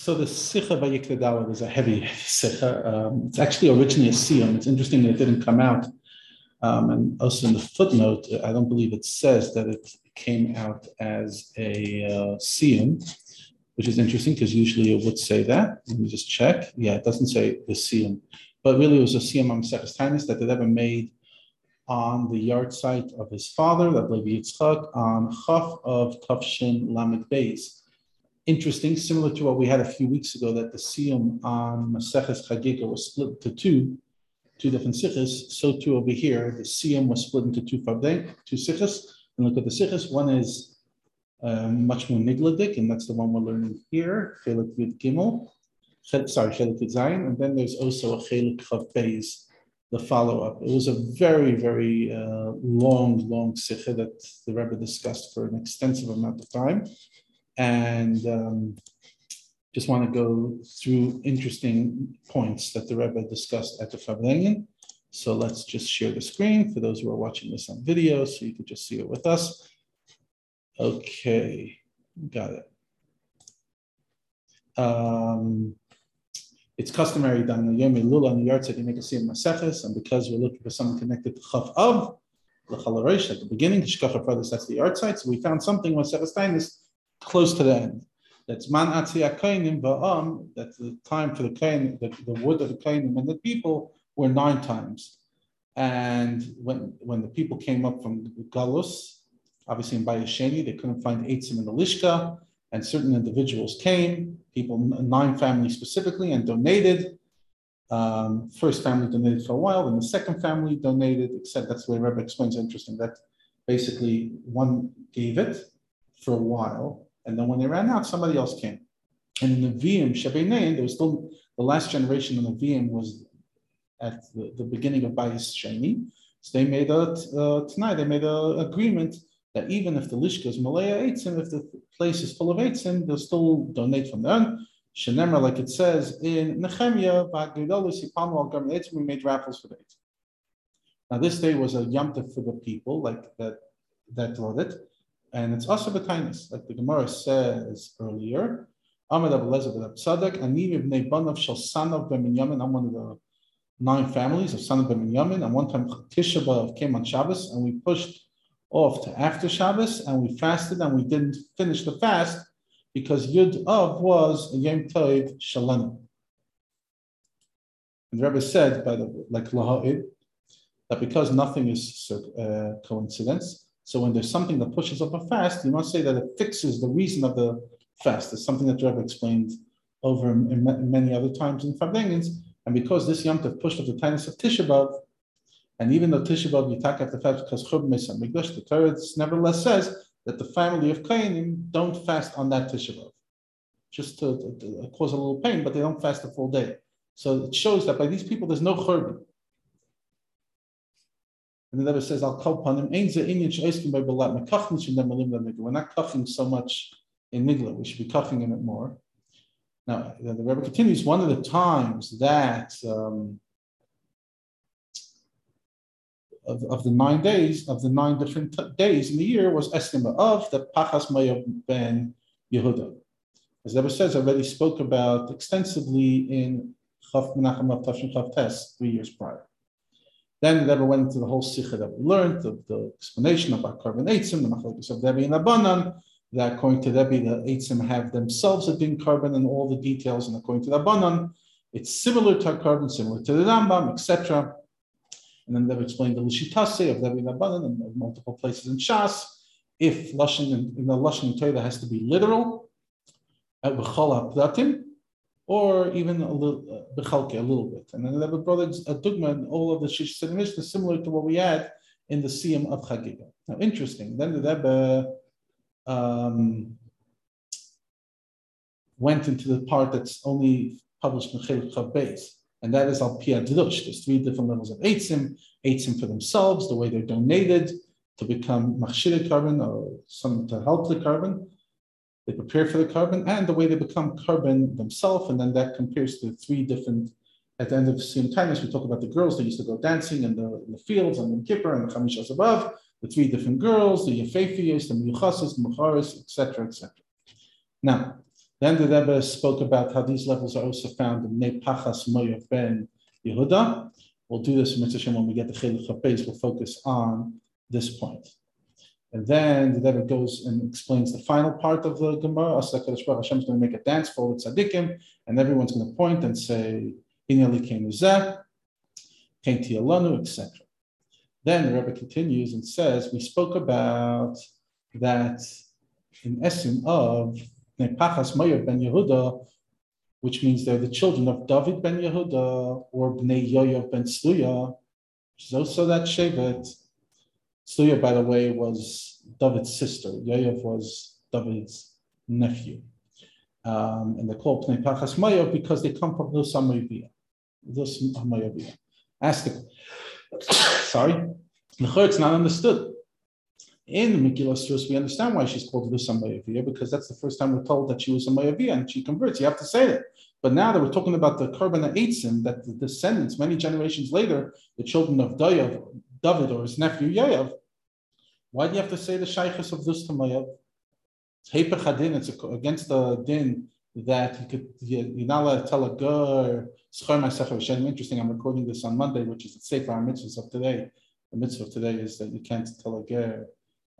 So the Sikha Vayikra is a heavy Sikha. Um, it's actually originally a Siyam. It's interesting that it didn't come out. Um, and also in the footnote, I don't believe it says that it came out as a uh, Siyam, which is interesting because usually it would say that. Let me just check. Yeah, it doesn't say the Siyam. But really it was a Siyam on Tainus that it ever made on the yard site of his father, that Levi Yitzchak, on Chaf of Tafshin Lamed Beis interesting, similar to what we had a few weeks ago, that the siyum on Maseches Chagiga was split into two, two different sichas. So too over here, the siyum was split into two fabdei, two sichas. And look at the sichas. One is um, much more nigladik, and that's the one we're learning here, Chelik Vid Gimel. Sorry, Chelik Vid Zayin. And then there's also a Chelik Chav the follow-up. It was a very, very uh, long, long sikha that the Rebbe discussed for an extensive amount of time and um, just want to go through interesting points that the Rebbe discussed at the Farbrengen. So let's just share the screen for those who are watching this on video so you can just see it with us. Okay, got it. Um, it's customary on the Yom Elul on the yard you make a siyam maseches, and because we're looking for someone connected to Chav Av, the Chalaresh at the beginning, Shkacha brothers, that's the yard site. So we found something with Maseches Tainis close to the end. That's man atziyakainim va'am, that the time for the kain, the, the wood of the kainim and the people were nine times. And when when the people came up from Galus, obviously in Bayasheni, they couldn't find Eitzim in the Lishka, and certain individuals came, people, nine families specifically, and donated. Um, first family donated for a while, then the second family donated, except that's the way Rebbe explains interesting that basically one gave it for a while, and then when they ran out, somebody else came. And in the VM, Shebenein, there was still the last generation of the VM was at the, the beginning of Bayis Sheni. So they made a uh, tonight, they made an agreement that even if the Lishka is Malaya Eitzim, if the place is full of Eitzim, they'll still donate from there. Shenemra, like it says in Nehemiah, we made raffles for the Eitzim. Now, this day was a yamta for the people, like that that wrote it. And it's also b'tainis, like the Gemara says earlier. Ahmed Abu Lezer ben Tzadok, Ani ibnei banav shel Sanav ben Yamin. I'm one of the nine families of Sanav ben Yamin. And one time Tisha B'av came on Shabbos, and we pushed off to after Shabbos, and we fasted, and we didn't finish the fast because Yud of was a Yom Tov Shalana. And the Rebbe said, by the like Laha'id, that because nothing is uh, coincidence, so when there's something that pushes up a fast, you must say that it fixes the reason of the fast. It's something that Rebbe explained over in, in many other times in Farbrengens. And because this Yom Tov pushed up the tightness of Tisha B'Av, and even though Tisha B'Av you talk after fast because Chub Mesa Mikdash, the Torah nevertheless says that the family of Kainim don't fast on that Tisha B'Av, just to, to, to, cause a little pain, but they don't fast a full day. So it shows that by these people there's no churban. And the Rebbe says, I'll call upon him. We're not coughing so much in Nigla. We should be coughing in it more. Now, the Rebbe continues, one of the times that um, of, of the nine days, of the nine different t- days in the year was estimate of the Pachas Maya ben Yehuda. As the Rebbe says, I already spoke about extensively in Chav Menachem of Chav Tes three years prior. Then never went into the whole sikha that we learned, the, the explanation about korban eitzim, the machlokes of Rebbi and Rabbanan, that according to Rebbi, the eitzim have themselves a din korban and all the details, and according to the Rabbanan, it's similar to korban, similar to the Rambam, etc. And then they've explained the Lishitase of Rebbi and Rabbanan in multiple places in Shas. If Lashon in, in the Lashon Torah has to be literal, at V'chol or even a little uh, a little bit. And then the brought a dugma and all of the shish Mishnah similar to what we had in the siyam of Chagiga. Now, interesting. Then the Rebbe um, went into the part that's only published in Chelik Chav and that is al Pia Drush. There's three different levels of Eitzim, Eitzim for themselves, the way they're donated to become machshir korban or some to help the korban, they prepare for the korban and the way they become korban themselves. And then that compares to the three different, at the end of the same time, as we talk about the girls, they used to go dancing in the, in the fields and in Kippur and the Chamishas above, the three different girls, the Yefefiyas, the Miyuchasis, the Mucharis, etc., etc. Now, Then the Rebbe spoke about how these levels are also found in Nepachas Moyav ben Yehuda. We'll do this in Mitzvah when we get the Chiluk base. We'll focus on this point. And then the Rebbe goes and explains the final part of the Gemara. Is going to make a dance for the tzaddikim, and everyone's going to point and say, "Ineli came Zeh, came Alanu, etc." Then the Rebbe continues and says, "We spoke about that in essence of Nepachas Moyer ben Yehuda, which means they're the children of David ben Yehuda or Bnei Yoyav ben Sluya, which is also that Shevet." Sluya, by the way, was David's sister. Yoav was David's nephew. Um, and they're called Pnei Pachas Mayav because they come from Rus Amayaviyah. Rus Amayaviyah. Ask it. Sorry. It's not understood. In Megillas Rus, we understand why she's called Rus Amayaviyah because that's the first time we're told that she was a Mayaviyah and she converts. You have to say that. But now that we're talking about the Korban Eitzim, that the descendants, many generations later, the children of Dayav, David or his nephew Yayav, why do you have to say the shaykhs of this to Mayav? It's it's against the din that you could, you're not allowed to tell a girl, interesting, I'm recording this on Monday, which is the Sefer mitzvahs of today. The mitzvah of today is that you can't tell a girl,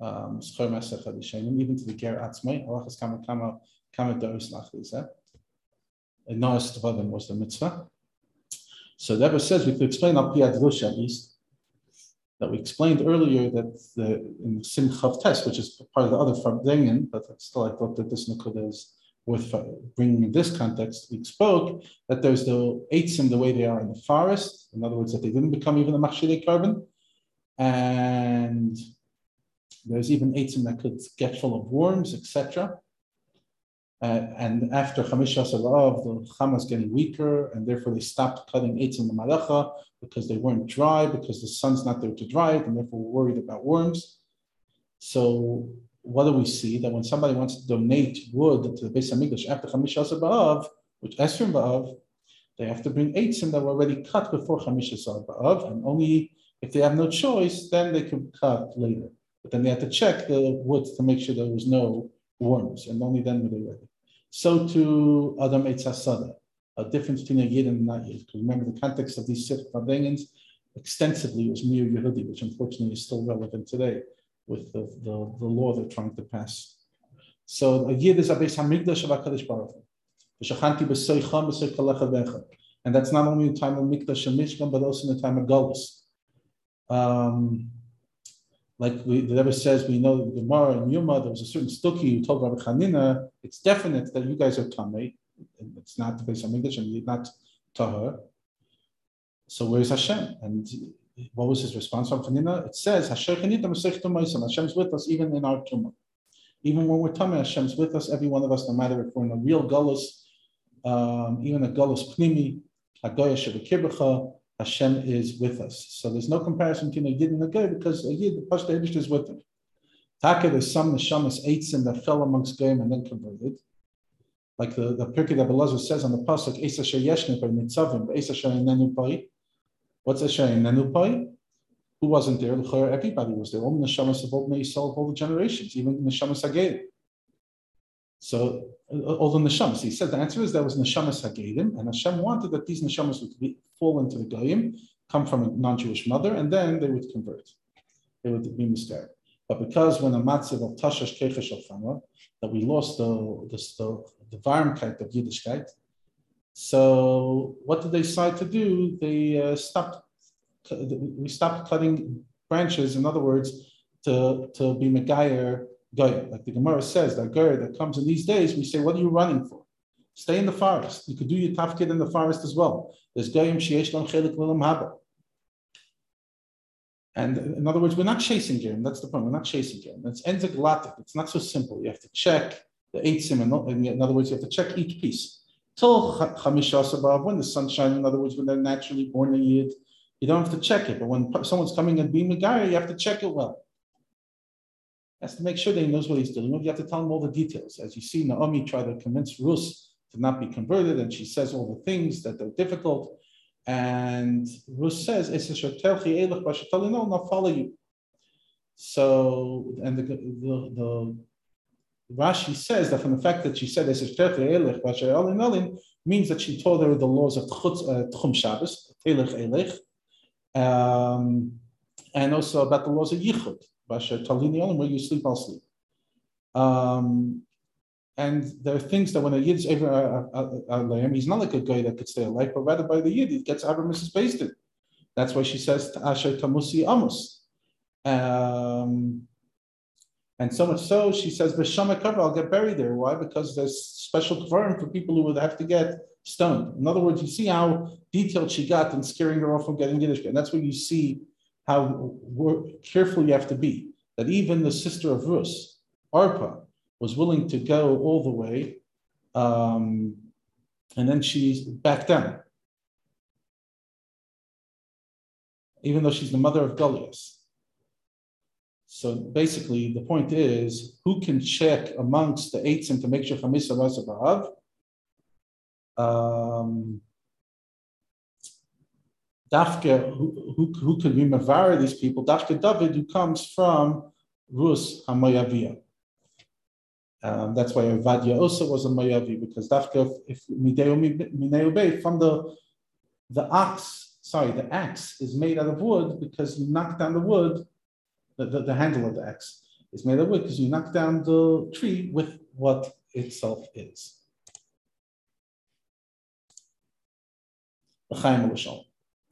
um, even to the ger atzmai, halachas kama kama kama doris lachlis. And Noah's Tvadim was the mitzvah. So the Rebbe says we could explain al piyad at least that we explained earlier that the, in Simchav test, which is part of the other Fardingen, but still I thought that this Nakuda is worth uh, bringing in this context. We spoke that there's the Eitzim the way they are in the forest, in other words, that they didn't become even a Machshire korban, and there's even Eitzim that could get full of worms, etc. Uh, and after Chamisha Salav, the Chama is getting weaker, and therefore they stopped cutting Eitzim the Malacha because they weren't dry, because the sun's not there to dry it, and therefore we're worried about worms. So, what do we see? That when somebody wants to donate wood to the Beis Hamikdash after Chamisha Salav, which Esrim Ba'av, they have to bring Eitzim that were already cut before Chamisha Ba'av, and only if they have no choice, then they can cut later. But then they have to check the wood to make sure there was no worms, and only then were they ready. So to Adam Eitzasada, a difference between a Yid and not Yid. Because remember, the context of these Sif Fardengans extensively was Mihu Yehudi, which unfortunately is still relevant today with the, the, the law they're trying to pass. So a Yid is a Beis HaMikdash of HaKadosh Baruch and that's not only in the time of Mikdash and Mishkan, but also in the time of Galus. Um, like we, the Rebbe says, we know the Gemara and Yuma, there was a certain Tzeduki who told Rabbi Chanina, it's definite that you guys are Tamei. It's not the Beis Hamikdash and not Tahar. So where's Hashem? And what was his response from Chanina? It says, Hashem is with us even in our tumah. Even when we're Tamei, Hashem's with us, every one of us, no matter if we're in a real Gullus, um, even a Gullus Pnimi, Hagoya Shebekirbecha, Hashem is with us. So there's no comparison between a Yid and a Goy because a Yid, the Pashta Hiddish is with him. Taka, there's some Neshamas Eitzim that fell amongst Goyim and then converted. Like the, the Pirkei that Belazar says on the Pasuk, Esa Sheyeshne by Nitzavim, Esa Sheyenenu Pai. What's Esa Sheyenenu Pai? Who wasn't there? Everybody was there. All the Neshamas of all of all the generations, even Neshamas Agayim. So all the neshamas. He said the answer is there was neshamas hagedim, and Hashem wanted that these neshamas would be, fall into the goyim, come from a non-Jewish mother, and then they would convert. They would be mistaken. But because when a matzav of tashash kechesh of that we lost the the the, the varmkeit of Yiddishkeit, so what did they decide to do? They uh, stopped. We stopped cutting branches. In other words, to to be megayer Goy. Like the Gemara says, that Goy that comes in these days, we say, what are you running for? Stay in the forest. You could do your tafkid in the forest as well. There's Goyim sheyesh chelik l'lam haba. And in other words, we're not chasing game. That's the point. We're not chasing game. It's enziglatic. It's not so simple. You have to check the eitzim. In other words, you have to check each piece. Till chamisha above, when the sun shines, in other words, when they're naturally born a yid, you don't have to check it. But when someone's coming and being a guy, you have to check it well has to make sure that he knows what he's doing. You have to tell him all the details. As you see, Naomi tried to convince Rus to not be converted, and she says all the things that are difficult. And Rus says, I'll follow you. So, and the, the, the Rashi says that from the fact that she said means that she told her the laws of Tchum Shabbos, Telech Elech, um, and also about the laws of Yichud, where you sleep, I'll sleep. Um, and there are things that when a Yid is Alayim, he's not like a guy that could stay alive, but rather by the Yid, he gets arba misos beis din. That's why she says Asher Tamusi Amos. Um, and so much so, she says, B'shama cover, I'll get buried there. Why? Because there's special kvarim for people who would have to get stoned. In other words, you see how detailed she got in scaring her off from getting Yiddish. And that's where you see how careful you have to be. That even the sister of Rus, Orpah, was willing to go all the way, um, and then she's back down, even though she's the mother of Goliath. So basically, the point is who can check amongst the eights and to make sure Chamisa was above. Um, Dafka, who, who, who can remember these people? Dafka David, who comes from Rus Hamayaviyah. Um, that's why Avadia also was a Mayavi, because Dafka, if Mideo Mineu from the the ox, sorry, the axe is made out of wood because you knock down the wood, the, the, the handle of the axe is made of wood because you knock down the tree with what itself is. L'chaim